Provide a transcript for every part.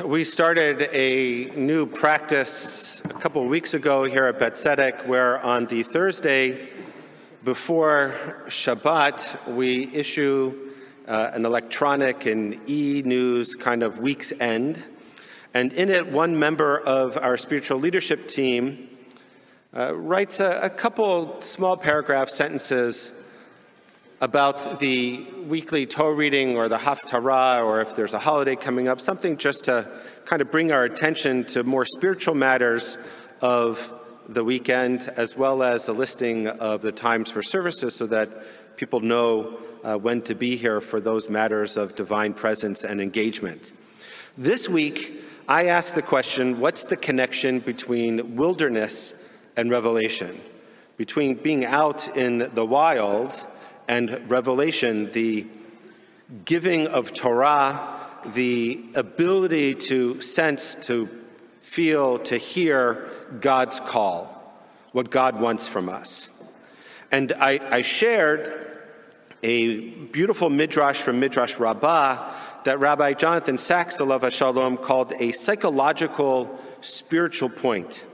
We started a new practice a couple of weeks ago here at Beth Tzedec, where on the Thursday before Shabbat, we issue uh, an electronic and e news kind of week's end. And in it, one member of our spiritual leadership team uh, writes a, a couple small paragraph sentences about the weekly Torah reading or the Haftarah, or if there's a holiday coming up, something just to kind of bring our attention to more spiritual matters of the weekend, as well as a listing of the times for services so that people know uh, when to be here for those matters of divine presence and engagement. This week, I asked the question what's the connection between wilderness and revelation? Between being out in the wild and revelation, the giving of Torah, the ability to sense, to feel, to hear God's call, what God wants from us. And I, I shared a beautiful midrash from Midrash Rabbah that Rabbi Jonathan Sacks, Alav Shalom, called a psychological spiritual point.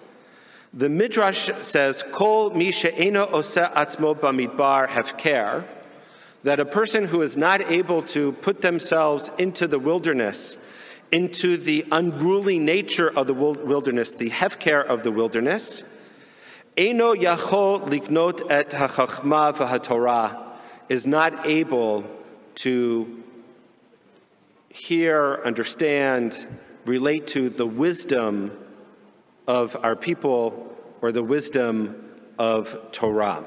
The Midrash says, Kol mi she'ena ose atzmo bamidbar hefker, that a person who is not able to put themselves into the wilderness, into the unruly nature of the wilderness, the hefker of the wilderness, eno yachol liknot et hachachma v'hatorah, is not able to hear, understand, relate to the wisdom of our people or the wisdom of Torah.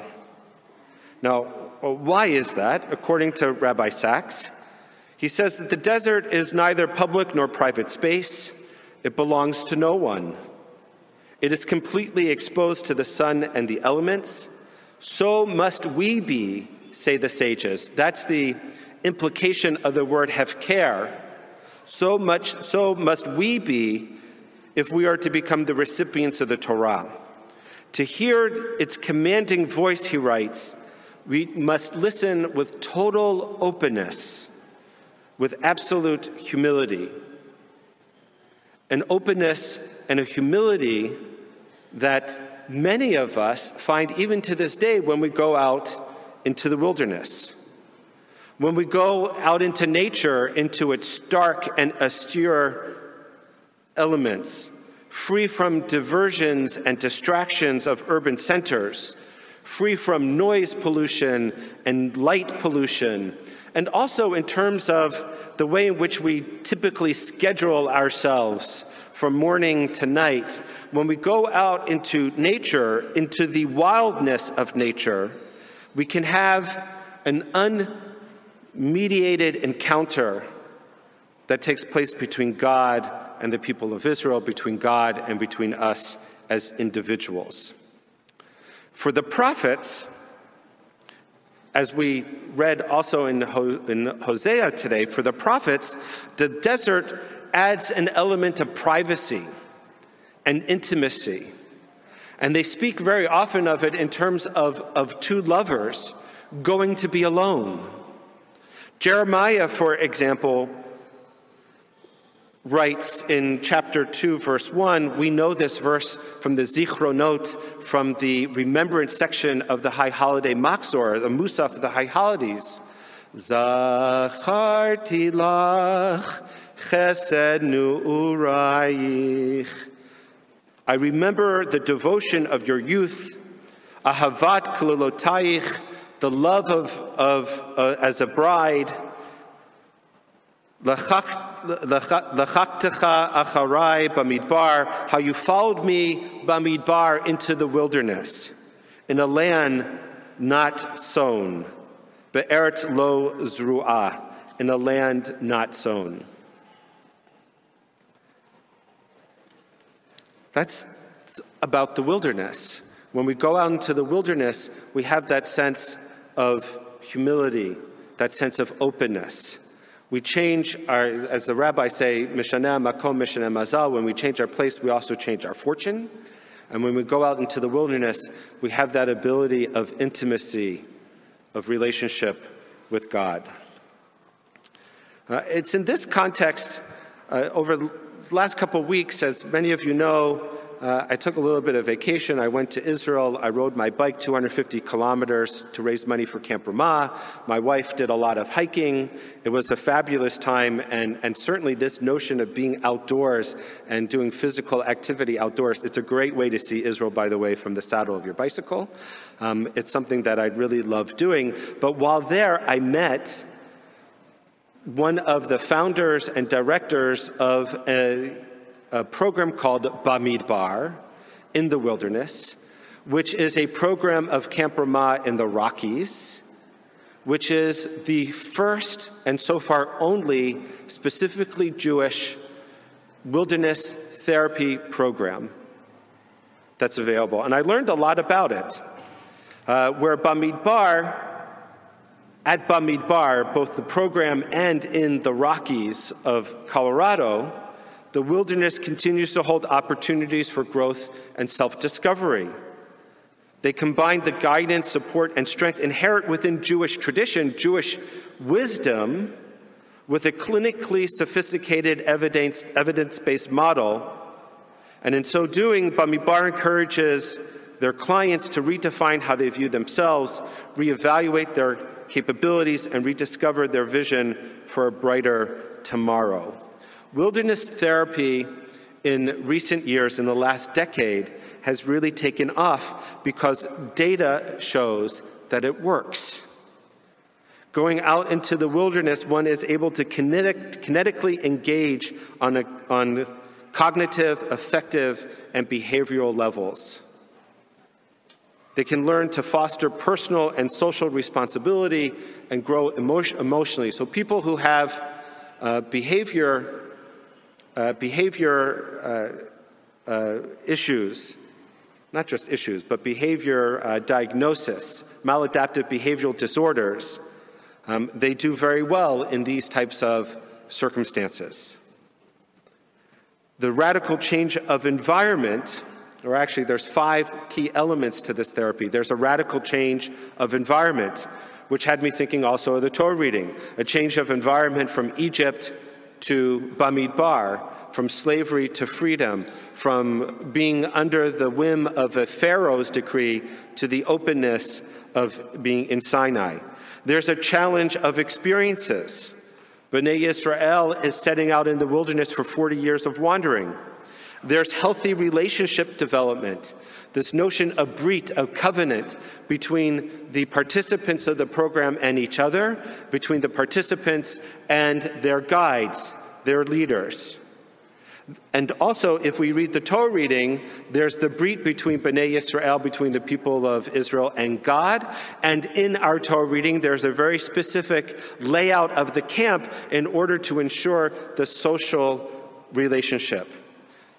Now, why is that? According to Rabbi Sacks, he says that the desert is neither public nor private space, it belongs to no one. It is completely exposed to the sun and the elements. So must we be, say the sages. That's the implication of the word hefker. So much so must we be if we are to become the recipients of the Torah. To hear its commanding voice, he writes, we must listen with total openness, with absolute humility. An openness and a humility that many of us find even to this day when we go out into the wilderness. When we go out into nature, into its stark and austere elements, free from diversions and distractions of urban centers, free from noise pollution and light pollution, and also in terms of the way in which we typically schedule ourselves from morning to night. When we go out into nature, into the wildness of nature, we can have an unmediated encounter that takes place between God and the people of Israel, between God and between us as individuals. For the prophets, as we read also in, Hosea today, for the prophets, the desert adds an element of privacy and intimacy. And they speak very often of it in terms of, of two lovers going to be alone. Jeremiah, for example, writes in chapter 2, verse 1, we know this verse from the Zichronot, from the remembrance section of the High Holiday Machzor, the Musaf of the High Holidays. Zacharti lach chesed nu'urayich. I remember the devotion of your youth, ahavat kalilotayich, the love of, of uh, as a bride, Lachaktecha acharai bamidbar, how you followed me bamidbar into the wilderness, in a land not sown, be'eretz lo zru'ah, in a land not sown. That's about the wilderness. When we go out into the wilderness, we have that sense of humility, that sense of openness. We change our, as the rabbis say, Mishanah Makom Mishanah Mazal, when we change our place, we also change our fortune. And when we go out into the wilderness, we have that ability of intimacy, of relationship with God. Uh, it's in this context, uh, over the last couple of weeks, as many of you know, uh, I took a little bit of vacation. I went to Israel. I rode my bike 250 kilometers to raise money for Camp Ramah. My wife did a lot of hiking. It was a fabulous time, and, and certainly this notion of being outdoors and doing physical activity outdoors, it's a great way to see Israel, by the way, from the saddle of your bicycle. Um, it's something that I'd really love doing. But while there, I met one of the founders and directors of a a program called Bamidbar in the wilderness, which is a program of Camp Ramah in the Rockies, which is the first and so far only specifically Jewish wilderness therapy program that's available. And I learned a lot about it. Uh, where Bamidbar, at Bamidbar, both the program and in the Rockies of Colorado, the wilderness continues to hold opportunities for growth and self discovery. They combine the guidance, support, and strength inherent within Jewish tradition, Jewish wisdom, with a clinically sophisticated evidence based model. And in so doing, Bamidbar encourages their clients to redefine how they view themselves, reevaluate their capabilities, and rediscover their vision for a brighter tomorrow. Wilderness therapy in recent years, in the last decade, has really taken off because data shows that it works. Going out into the wilderness, one is able to kinetic, kinetically engage on, a, on cognitive, affective, and behavioral levels. They can learn to foster personal and social responsibility and grow emotion, emotionally. So, people who have uh, behavior uh, behavior uh, uh, issues, not just issues, but behavior uh, diagnosis, maladaptive behavioral disorders, um, they do very well in these types of circumstances. The radical change of environment, or actually, there's five key elements to this therapy. There's a radical change of environment, which had me thinking also of the Torah reading, a change of environment from Egypt to Bamidbar, from slavery to freedom, from being under the whim of a Pharaoh's decree to the openness of being in Sinai. There's a challenge of experiences. Bnei Israel is setting out in the wilderness for 40 years of wandering. There's healthy relationship development, this notion of brit, of covenant between the participants of the program and each other, between the participants and their guides, their leaders. And also, if we read the Torah reading, there's the brit between Bnei Israel, between the people of Israel and God. And in our Torah reading, there's a very specific layout of the camp in order to ensure the social relationship.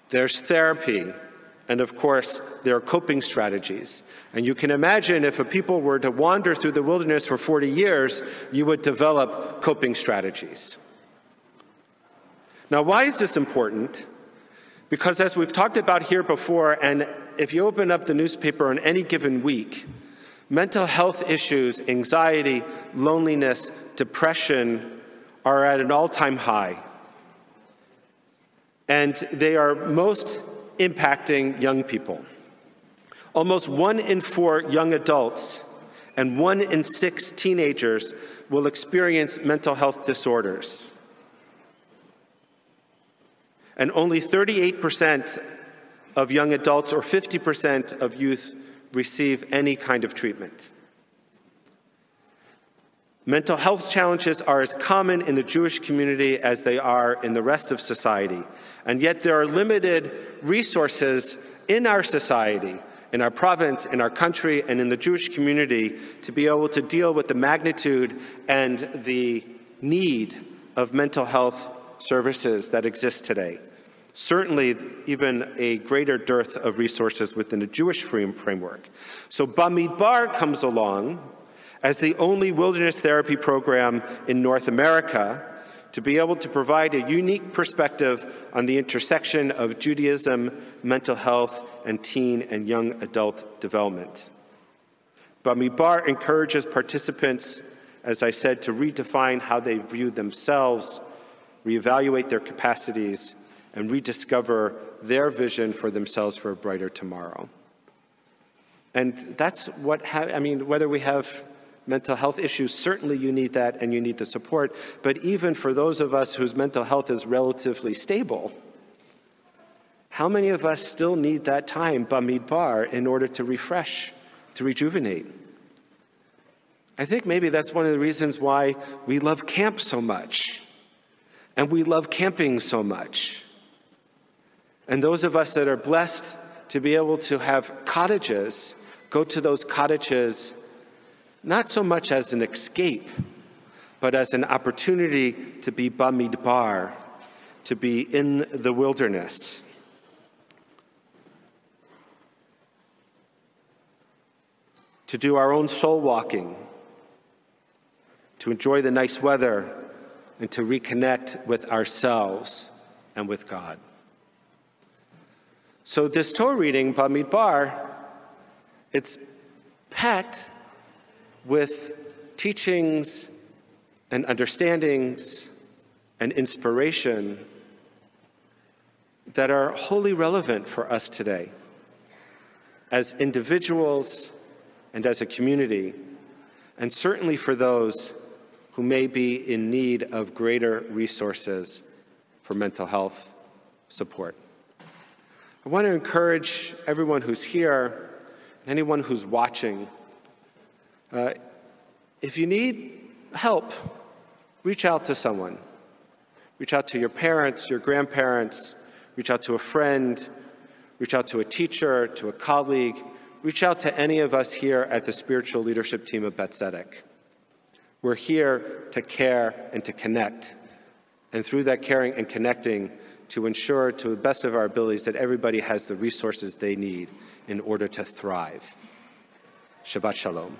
There's therapy, and of course, there are coping strategies. And you can imagine if a people were to wander through the wilderness for 40 years, you would develop coping strategies. Now, why is this important? Because as we've talked about here before, and if you open up the newspaper on any given week, mental health issues, anxiety, loneliness, depression are at an all time high. And they are most impacting young people. Almost one in four young adults and one in six teenagers will experience mental health disorders and only 38% of young adults or 50% of youth receive any kind of treatment. Mental health challenges are as common in the Jewish community as they are in the rest of society, and yet there are limited resources in our society, in our province, in our country, and in the Jewish community to be able to deal with the magnitude and the need of mental health services that exist today. Certainly, even a greater dearth of resources within the Jewish framework. So, Bamidbar comes along as the only wilderness therapy program in North America to be able to provide a unique perspective on the intersection of Judaism, mental health, and teen and young adult development. Bamidbar encourages participants, as I said, to redefine how they view themselves, reevaluate their capacities, and rediscover their vision for themselves for a brighter tomorrow. And that's what, ha- I mean, whether we have mental health issues, certainly you need that and you need the support. But even for those of us whose mental health is relatively stable, how many of us still need that time, Bamidbar, in order to refresh, to rejuvenate? I think maybe that's one of the reasons why we love camp so much and we love camping so much. And those of us that are blessed to be able to have cottages, go to those cottages not so much as an escape, but as an opportunity to be Bamidbar, to be in the wilderness. To do our own soul walking, to enjoy the nice weather, and to reconnect with ourselves and with God. So, this Torah reading, Bamidbar, it's packed with teachings and understandings and inspiration that are wholly relevant for us today as individuals and as a community, and certainly for those who may be in need of greater resources for mental health support. I want to encourage everyone who's here and anyone who's watching uh, if you need help, reach out to someone. Reach out to your parents, your grandparents, reach out to a friend, reach out to a teacher, to a colleague, reach out to any of us here at the spiritual leadership team of Beth We're here to care and to connect. And through that caring and connecting, to ensure to the best of our abilities that everybody has the resources they need in order to thrive. Shabbat Shalom.